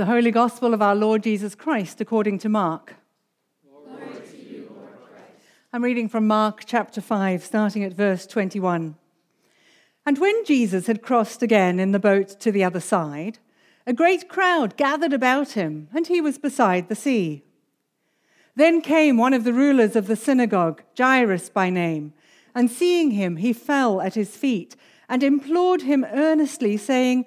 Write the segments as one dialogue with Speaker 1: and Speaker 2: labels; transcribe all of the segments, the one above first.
Speaker 1: the Holy Gospel of our Lord Jesus Christ according to Mark. I'm reading from Mark chapter 5, starting at verse 21. And when Jesus had crossed again in the boat to the other side, a great crowd gathered about him, and he was beside the sea. Then came one of the rulers of the synagogue, Jairus by name, and seeing him, he fell at his feet and implored him earnestly, saying,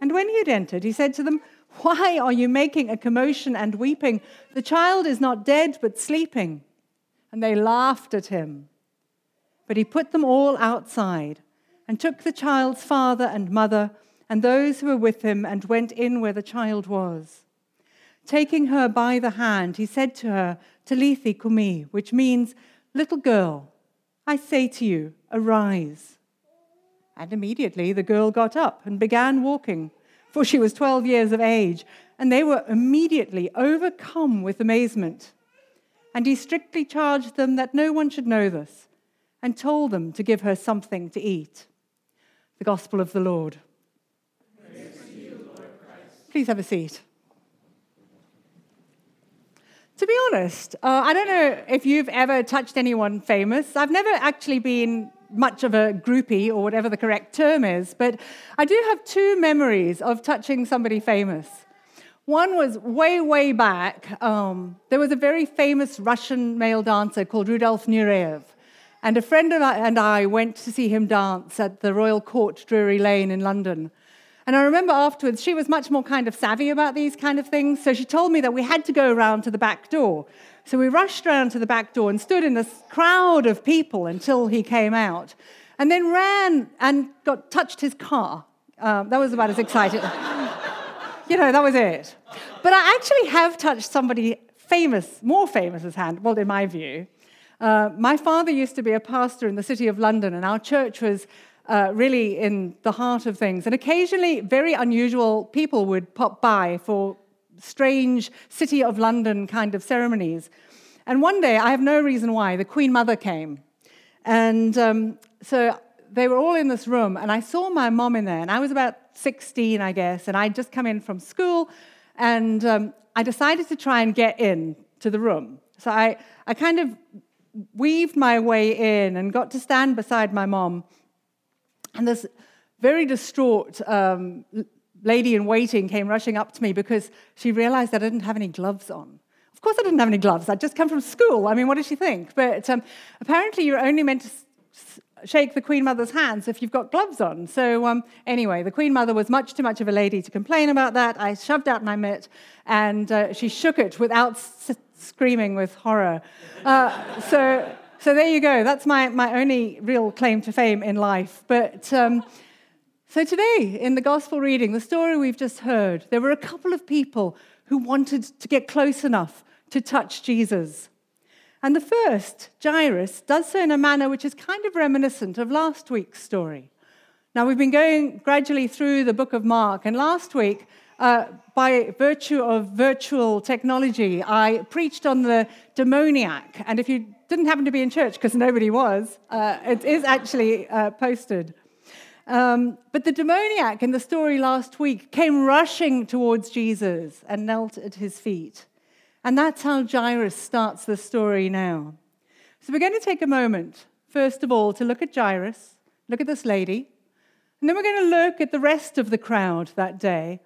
Speaker 1: And when he had entered, he said to them, Why are you making a commotion and weeping? The child is not dead, but sleeping. And they laughed at him. But he put them all outside and took the child's father and mother and those who were with him and went in where the child was. Taking her by the hand, he said to her, Talitha cumi, which means, Little girl, I say to you, arise. And immediately the girl got up and began walking, for she was 12 years of age, and they were immediately overcome with amazement. And he strictly charged them that no one should know this, and told them to give her something to eat. The Gospel of the Lord. Please have a seat. To be honest, uh, I don't know if you've ever touched anyone famous. I've never actually been much of a groupie or whatever the correct term is, but I do have two memories of touching somebody famous. One was way, way back. Um, there was a very famous Russian male dancer called Rudolf Nureyev. And a friend of and I went to see him dance at the Royal Court, Drury Lane in London. And I remember afterwards, she was much more kind of savvy about these kind of things. So she told me that we had to go around to the back door. So we rushed around to the back door and stood in a crowd of people until he came out, and then ran and got touched his car. Um, that was about as exciting. you know, that was it. But I actually have touched somebody famous, more famous as hand, well, in my view. Uh, my father used to be a pastor in the city of London, and our church was uh, really in the heart of things. And occasionally, very unusual people would pop by for strange City of London kind of ceremonies. And one day, I have no reason why, the Queen Mother came. And um, so they were all in this room, and I saw my mom in there, and I was about 16, I guess, and I'd just come in from school, and um, I decided to try and get in to the room. So I, I kind of weaved my way in and got to stand beside my mom. And this very distraught um, lady in waiting came rushing up to me because she realized I didn't have any gloves on. Of course, I didn't have any gloves. I'd just come from school. I mean, what did she think? But um, apparently, you're only meant to shake the Queen Mother's hands if you've got gloves on. So, um, anyway, the Queen Mother was much too much of a lady to complain about that. I shoved out my mitt and uh, she shook it without s- screaming with horror. Uh, so, So there you go. That's my, my only real claim to fame in life. But um, so today, in the gospel reading, the story we've just heard, there were a couple of people who wanted to get close enough to touch Jesus. And the first, Jairus, does so in a manner which is kind of reminiscent of last week's story. Now, we've been going gradually through the book of Mark, and last week, uh, by virtue of virtual technology, I preached on the demoniac. And if you didn't happen to be in church, because nobody was, uh, it is actually uh, posted. Um, but the demoniac in the story last week came rushing towards Jesus and knelt at his feet. And that's how Jairus starts the story now. So we're going to take a moment, first of all, to look at Jairus, look at this lady, and then we're going to look at the rest of the crowd that day,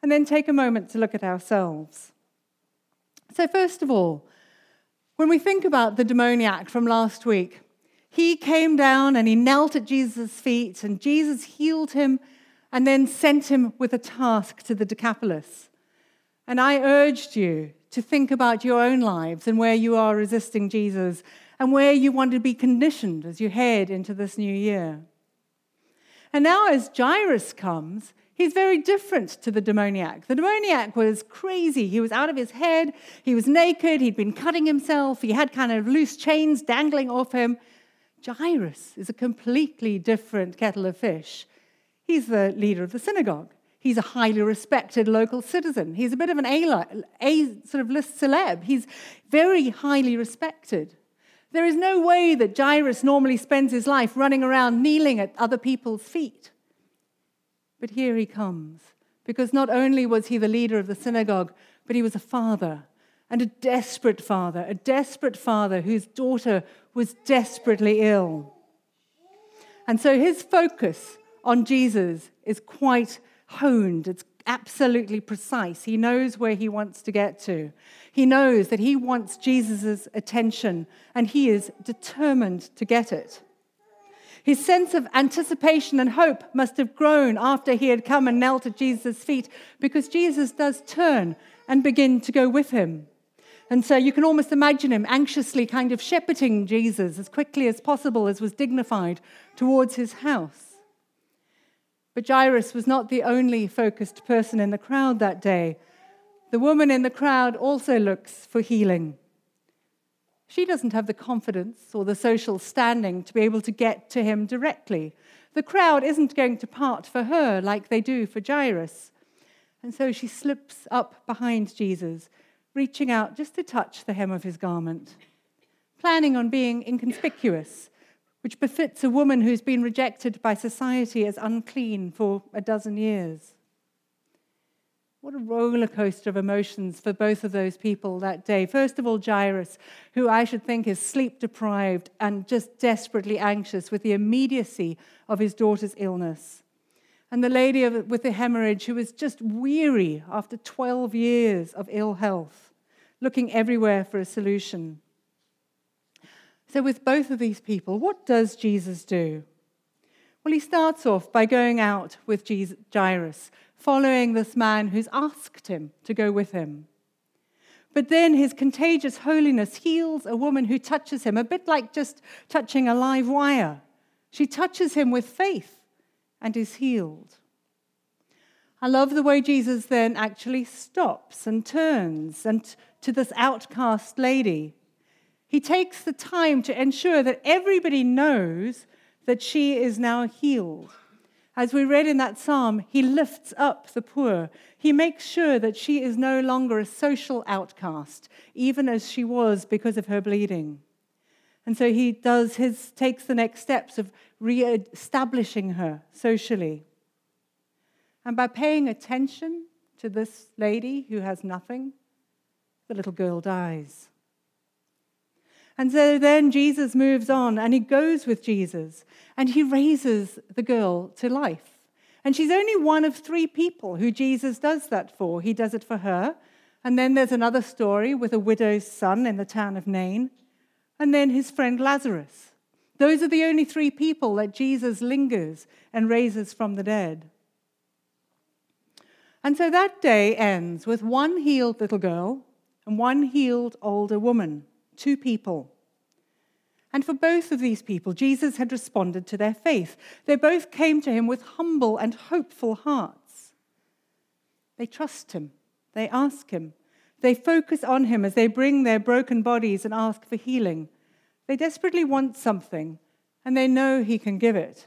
Speaker 1: and then take a moment to look at ourselves. So, first of all, when we think about the demoniac from last week, he came down and he knelt at Jesus' feet, and Jesus healed him and then sent him with a task to the Decapolis. And I urged you to think about your own lives and where you are resisting Jesus and where you want to be conditioned as you head into this new year. And now, as Jairus comes, he's very different to the demoniac. The demoniac was crazy. He was out of his head. He was naked. He'd been cutting himself. He had kind of loose chains dangling off him. Jairus is a completely different kettle of fish. He's the leader of the synagogue. He's a highly respected local citizen. He's a bit of an A, a sort of list celeb. He's very highly respected. There is no way that Jairus normally spends his life running around kneeling at other people's feet. But here he comes, because not only was he the leader of the synagogue, but he was a father, and a desperate father, a desperate father whose daughter was desperately ill. And so his focus on Jesus is quite honed, it's absolutely precise. He knows where he wants to get to. He knows that he wants Jesus' attention, and he is determined to get it. His sense of anticipation and hope must have grown after he had come and knelt at Jesus' feet, because Jesus does turn and begin to go with him. And so you can almost imagine him anxiously kind of shepherding Jesus as quickly as possible, as was dignified, towards his house. But Jairus was not the only focused person in the crowd that day. The woman in the crowd also looks for healing. She doesn't have the confidence or the social standing to be able to get to him directly. The crowd isn't going to part for her like they do for Jairus. And so she slips up behind Jesus, reaching out just to touch the hem of his garment, planning on being inconspicuous which befits a woman who's been rejected by society as unclean for a dozen years. What a roller coaster of emotions for both of those people that day. First of all, Jairus, who I should think is sleep deprived and just desperately anxious with the immediacy of his daughter's illness. And the lady with the hemorrhage, who was just weary after 12 years of ill health, looking everywhere for a solution. So, with both of these people, what does Jesus do? Well, he starts off by going out with Jesus, Jairus, following this man who's asked him to go with him. But then his contagious holiness heals a woman who touches him, a bit like just touching a live wire. She touches him with faith and is healed. I love the way Jesus then actually stops and turns and to this outcast lady he takes the time to ensure that everybody knows that she is now healed. As we read in that psalm, he lifts up the poor. He makes sure that she is no longer a social outcast, even as she was because of her bleeding. And so he does his takes the next steps of re-establishing her socially. And by paying attention to this lady who has nothing, the little girl dies. And so then Jesus moves on and he goes with Jesus and he raises the girl to life. And she's only one of three people who Jesus does that for. He does it for her. And then there's another story with a widow's son in the town of Nain. And then his friend Lazarus. Those are the only three people that Jesus lingers and raises from the dead. And so that day ends with one healed little girl and one healed older woman two people. And for both of these people, Jesus had responded to their faith. They both came to him with humble and hopeful hearts. They trust him, they ask him, they focus on him as they bring their broken bodies and ask for healing. They desperately want something, and they know he can give it.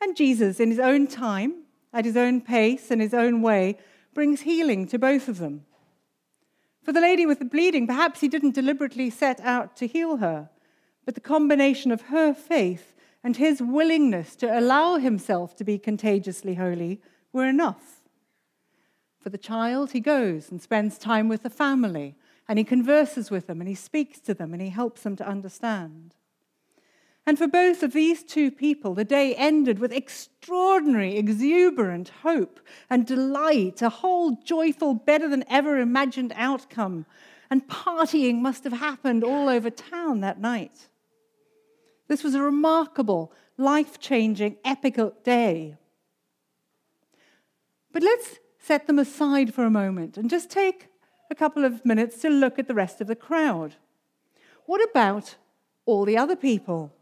Speaker 1: And Jesus, in his own time, at his own pace and his own way, brings healing to both of them. For the lady with the bleeding, perhaps he didn't deliberately set out to heal her, but the combination of her faith and his willingness to allow himself to be contagiously holy were enough. For the child, he goes and spends time with the family, and he converses with them, and he speaks to them, and he helps them to understand. And for both of these two people, the day ended with extraordinary, exuberant hope and delight, a whole joyful, better than ever imagined outcome. And partying must have happened all over town that night. This was a remarkable, life changing, epic day. But let's set them aside for a moment and just take a couple of minutes to look at the rest of the crowd. What about all the other people?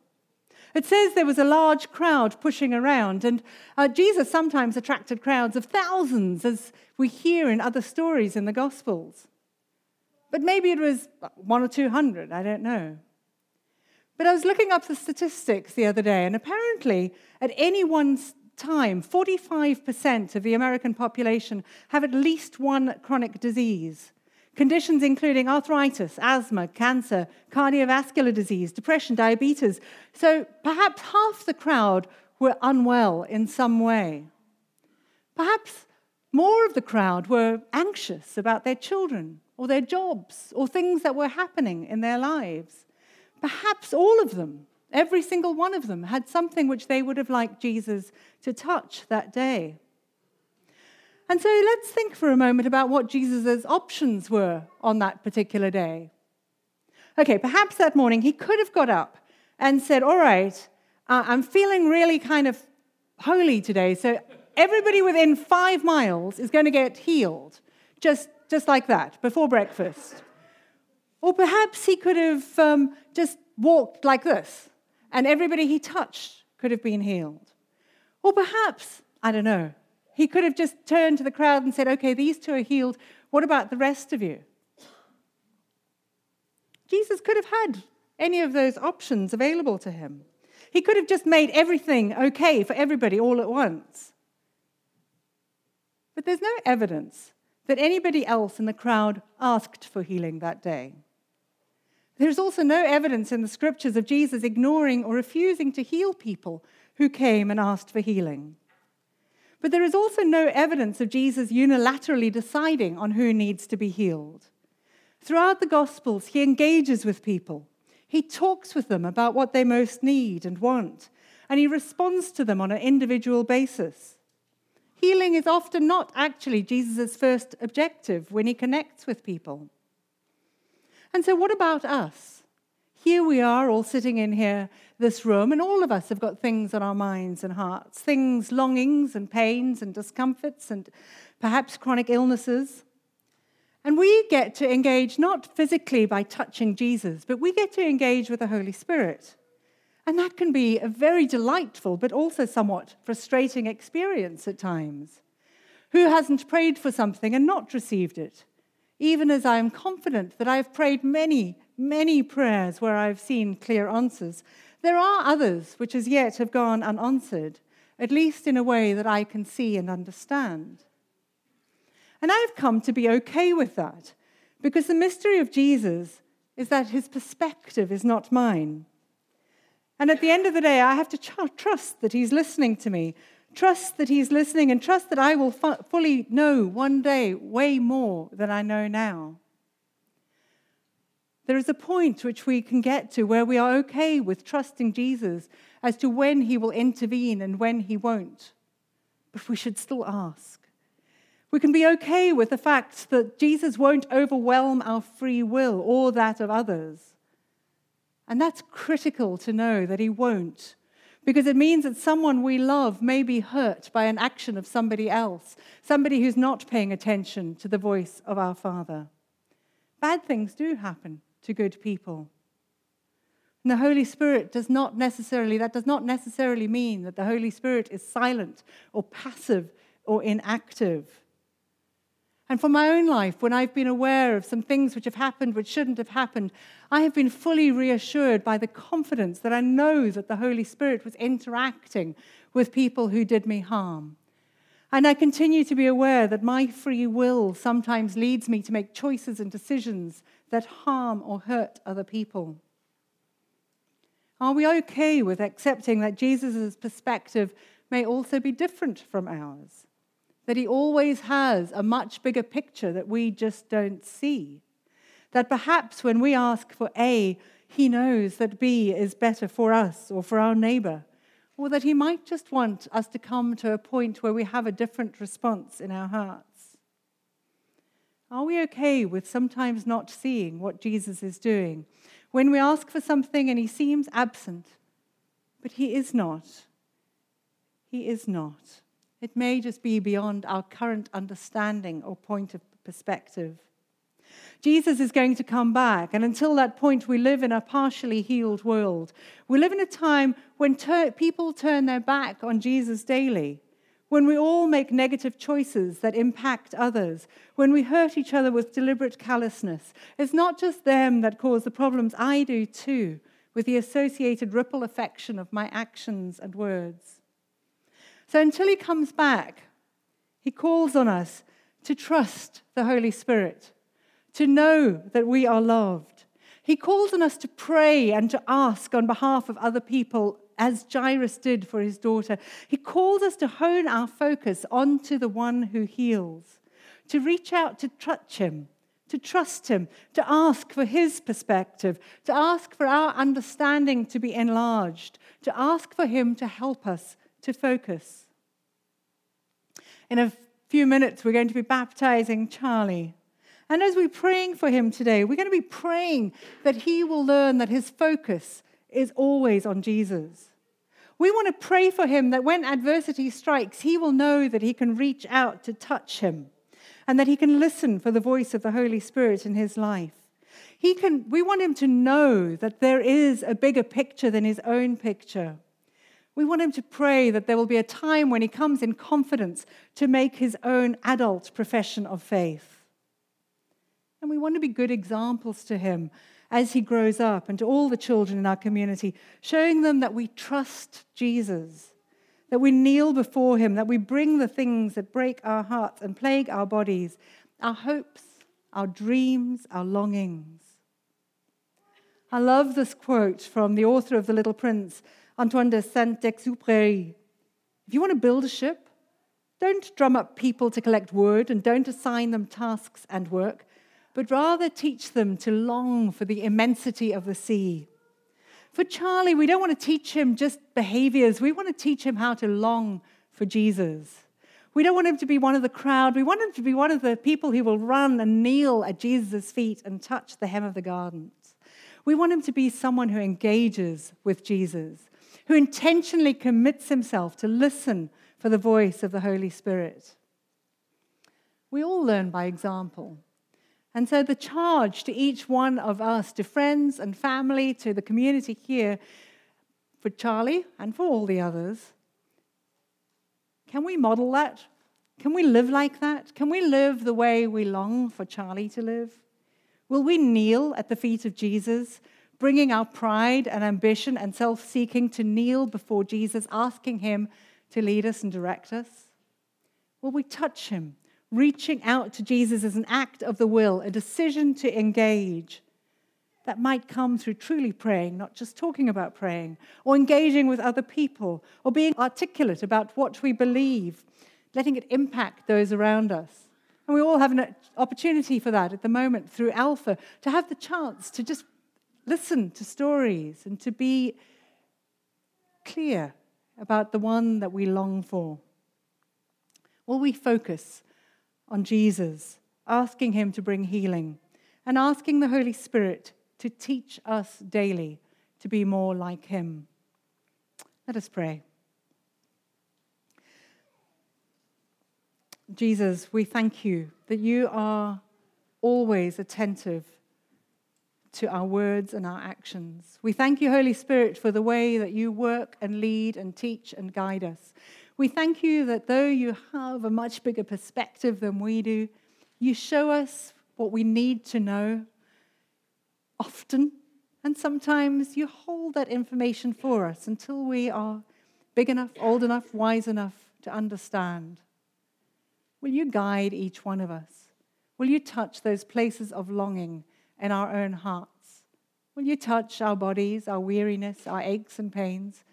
Speaker 1: It says there was a large crowd pushing around, and uh, Jesus sometimes attracted crowds of thousands, as we hear in other stories in the Gospels. But maybe it was one or two hundred, I don't know. But I was looking up the statistics the other day, and apparently, at any one time, 45% of the American population have at least one chronic disease. Conditions including arthritis, asthma, cancer, cardiovascular disease, depression, diabetes. So perhaps half the crowd were unwell in some way. Perhaps more of the crowd were anxious about their children or their jobs or things that were happening in their lives. Perhaps all of them, every single one of them, had something which they would have liked Jesus to touch that day. And so let's think for a moment about what Jesus' options were on that particular day. Okay, perhaps that morning he could have got up and said, All right, I'm feeling really kind of holy today, so everybody within five miles is going to get healed, just, just like that, before breakfast. Or perhaps he could have um, just walked like this, and everybody he touched could have been healed. Or perhaps, I don't know, he could have just turned to the crowd and said, Okay, these two are healed. What about the rest of you? Jesus could have had any of those options available to him. He could have just made everything okay for everybody all at once. But there's no evidence that anybody else in the crowd asked for healing that day. There's also no evidence in the scriptures of Jesus ignoring or refusing to heal people who came and asked for healing. But there is also no evidence of Jesus unilaterally deciding on who needs to be healed. Throughout the Gospels, he engages with people. He talks with them about what they most need and want, and he responds to them on an individual basis. Healing is often not actually Jesus' first objective when he connects with people. And so, what about us? Here we are, all sitting in here, this room, and all of us have got things on our minds and hearts things, longings and pains and discomforts and perhaps chronic illnesses. And we get to engage not physically by touching Jesus, but we get to engage with the Holy Spirit. And that can be a very delightful, but also somewhat frustrating experience at times. Who hasn't prayed for something and not received it? Even as I am confident that I have prayed many, many prayers where I've seen clear answers, there are others which as yet have gone unanswered, at least in a way that I can see and understand. And I've come to be okay with that because the mystery of Jesus is that his perspective is not mine. And at the end of the day, I have to trust that he's listening to me, trust that he's listening, and trust that I will fully know one day way more than I know now. There is a point which we can get to where we are okay with trusting Jesus as to when he will intervene and when he won't. But we should still ask. We can be okay with the fact that Jesus won't overwhelm our free will or that of others. And that's critical to know that he won't, because it means that someone we love may be hurt by an action of somebody else, somebody who's not paying attention to the voice of our Father. Bad things do happen to good people. And the Holy Spirit does not necessarily, that does not necessarily mean that the Holy Spirit is silent or passive or inactive. And for my own life, when I've been aware of some things which have happened which shouldn't have happened, I have been fully reassured by the confidence that I know that the Holy Spirit was interacting with people who did me harm. And I continue to be aware that my free will sometimes leads me to make choices and decisions that harm or hurt other people. Are we okay with accepting that Jesus' perspective may also be different from ours? That he always has a much bigger picture that we just don't see? That perhaps when we ask for A, he knows that B is better for us or for our neighbor? or that He might just want us to come to a point where we have a different response in our hearts? Are we okay with sometimes not seeing what Jesus is doing? When we ask for something and He seems absent, but He is not. He is not. It may just be beyond our current understanding or point of perspective. Jesus is going to come back. And until that point, we live in a partially healed world. We live in a time when ter- people turn their back on Jesus daily, when we all make negative choices that impact others, when we hurt each other with deliberate callousness. It's not just them that cause the problems, I do too, with the associated ripple affection of my actions and words. So until he comes back, he calls on us to trust the Holy Spirit to know that we are loved. He calls on us to pray and to ask on behalf of other people, as Jairus did for his daughter. He calls us to hone our focus onto the one who heals, to reach out to touch him, to trust him, to ask for his perspective, to ask for our understanding to be enlarged, to ask for him to help us to focus. In a few minutes, we're going to be baptizing Charlie. And as we're praying for him today, we're going to be praying that he will learn that his focus is always on Jesus. We want to pray for him that when adversity strikes, he will know that he can reach out to touch him and that he can listen for the voice of the Holy Spirit in his life. He can, we want him to know that there is a bigger picture than his own picture. We want him to pray that there will be a time when he comes in confidence to make his own adult profession of faith. And we want to be good examples to him as he grows up and to all the children in our community, showing them that we trust Jesus, that we kneel before him, that we bring the things that break our hearts and plague our bodies, our hopes, our dreams, our longings. I love this quote from the author of The Little Prince, Antoine de Saint Exupéry. If you want to build a ship, don't drum up people to collect wood and don't assign them tasks and work but rather teach them to long for the immensity of the sea. For Charlie, we don't want to teach him just behaviors, we want to teach him how to long for Jesus. We don't want him to be one of the crowd. We want him to be one of the people who will run and kneel at Jesus' feet and touch the hem of the garment. We want him to be someone who engages with Jesus, who intentionally commits himself to listen for the voice of the Holy Spirit. We all learn by example. And so, the charge to each one of us, to friends and family, to the community here, for Charlie and for all the others, can we model that? Can we live like that? Can we live the way we long for Charlie to live? Will we kneel at the feet of Jesus, bringing our pride and ambition and self seeking to kneel before Jesus, asking Him to lead us and direct us? Will we touch Him? reaching out to Jesus as an act of the will, a decision to engage. That might come through truly praying, not just talking about praying, or engaging with other people, or being articulate about what we believe, letting it impact those around us. And we all have an opportunity for that at the moment through Alpha, to have the chance to just listen to stories and to be clear about the one that we long for. Will we focus on Jesus, asking Him to bring healing, and asking the Holy Spirit to teach us daily to be more like Him. Let us pray. Jesus, we thank you that you are always attentive to our words and our actions. We thank you, Holy Spirit, for the way that you work and lead and teach and guide us. We thank you that though you have a much bigger perspective than we do, you show us what we need to know often, and sometimes you hold that information for us until we are big enough, old enough, wise enough to understand. Will you guide each one of us? Will you touch those places of longing in our own hearts? Will you touch our bodies, our weariness, our aches and pains?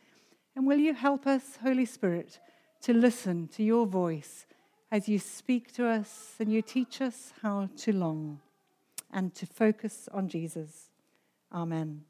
Speaker 1: And will you help us, Holy Spirit, to listen to your voice as you speak to us and you teach us how to long and to focus on Jesus? Amen.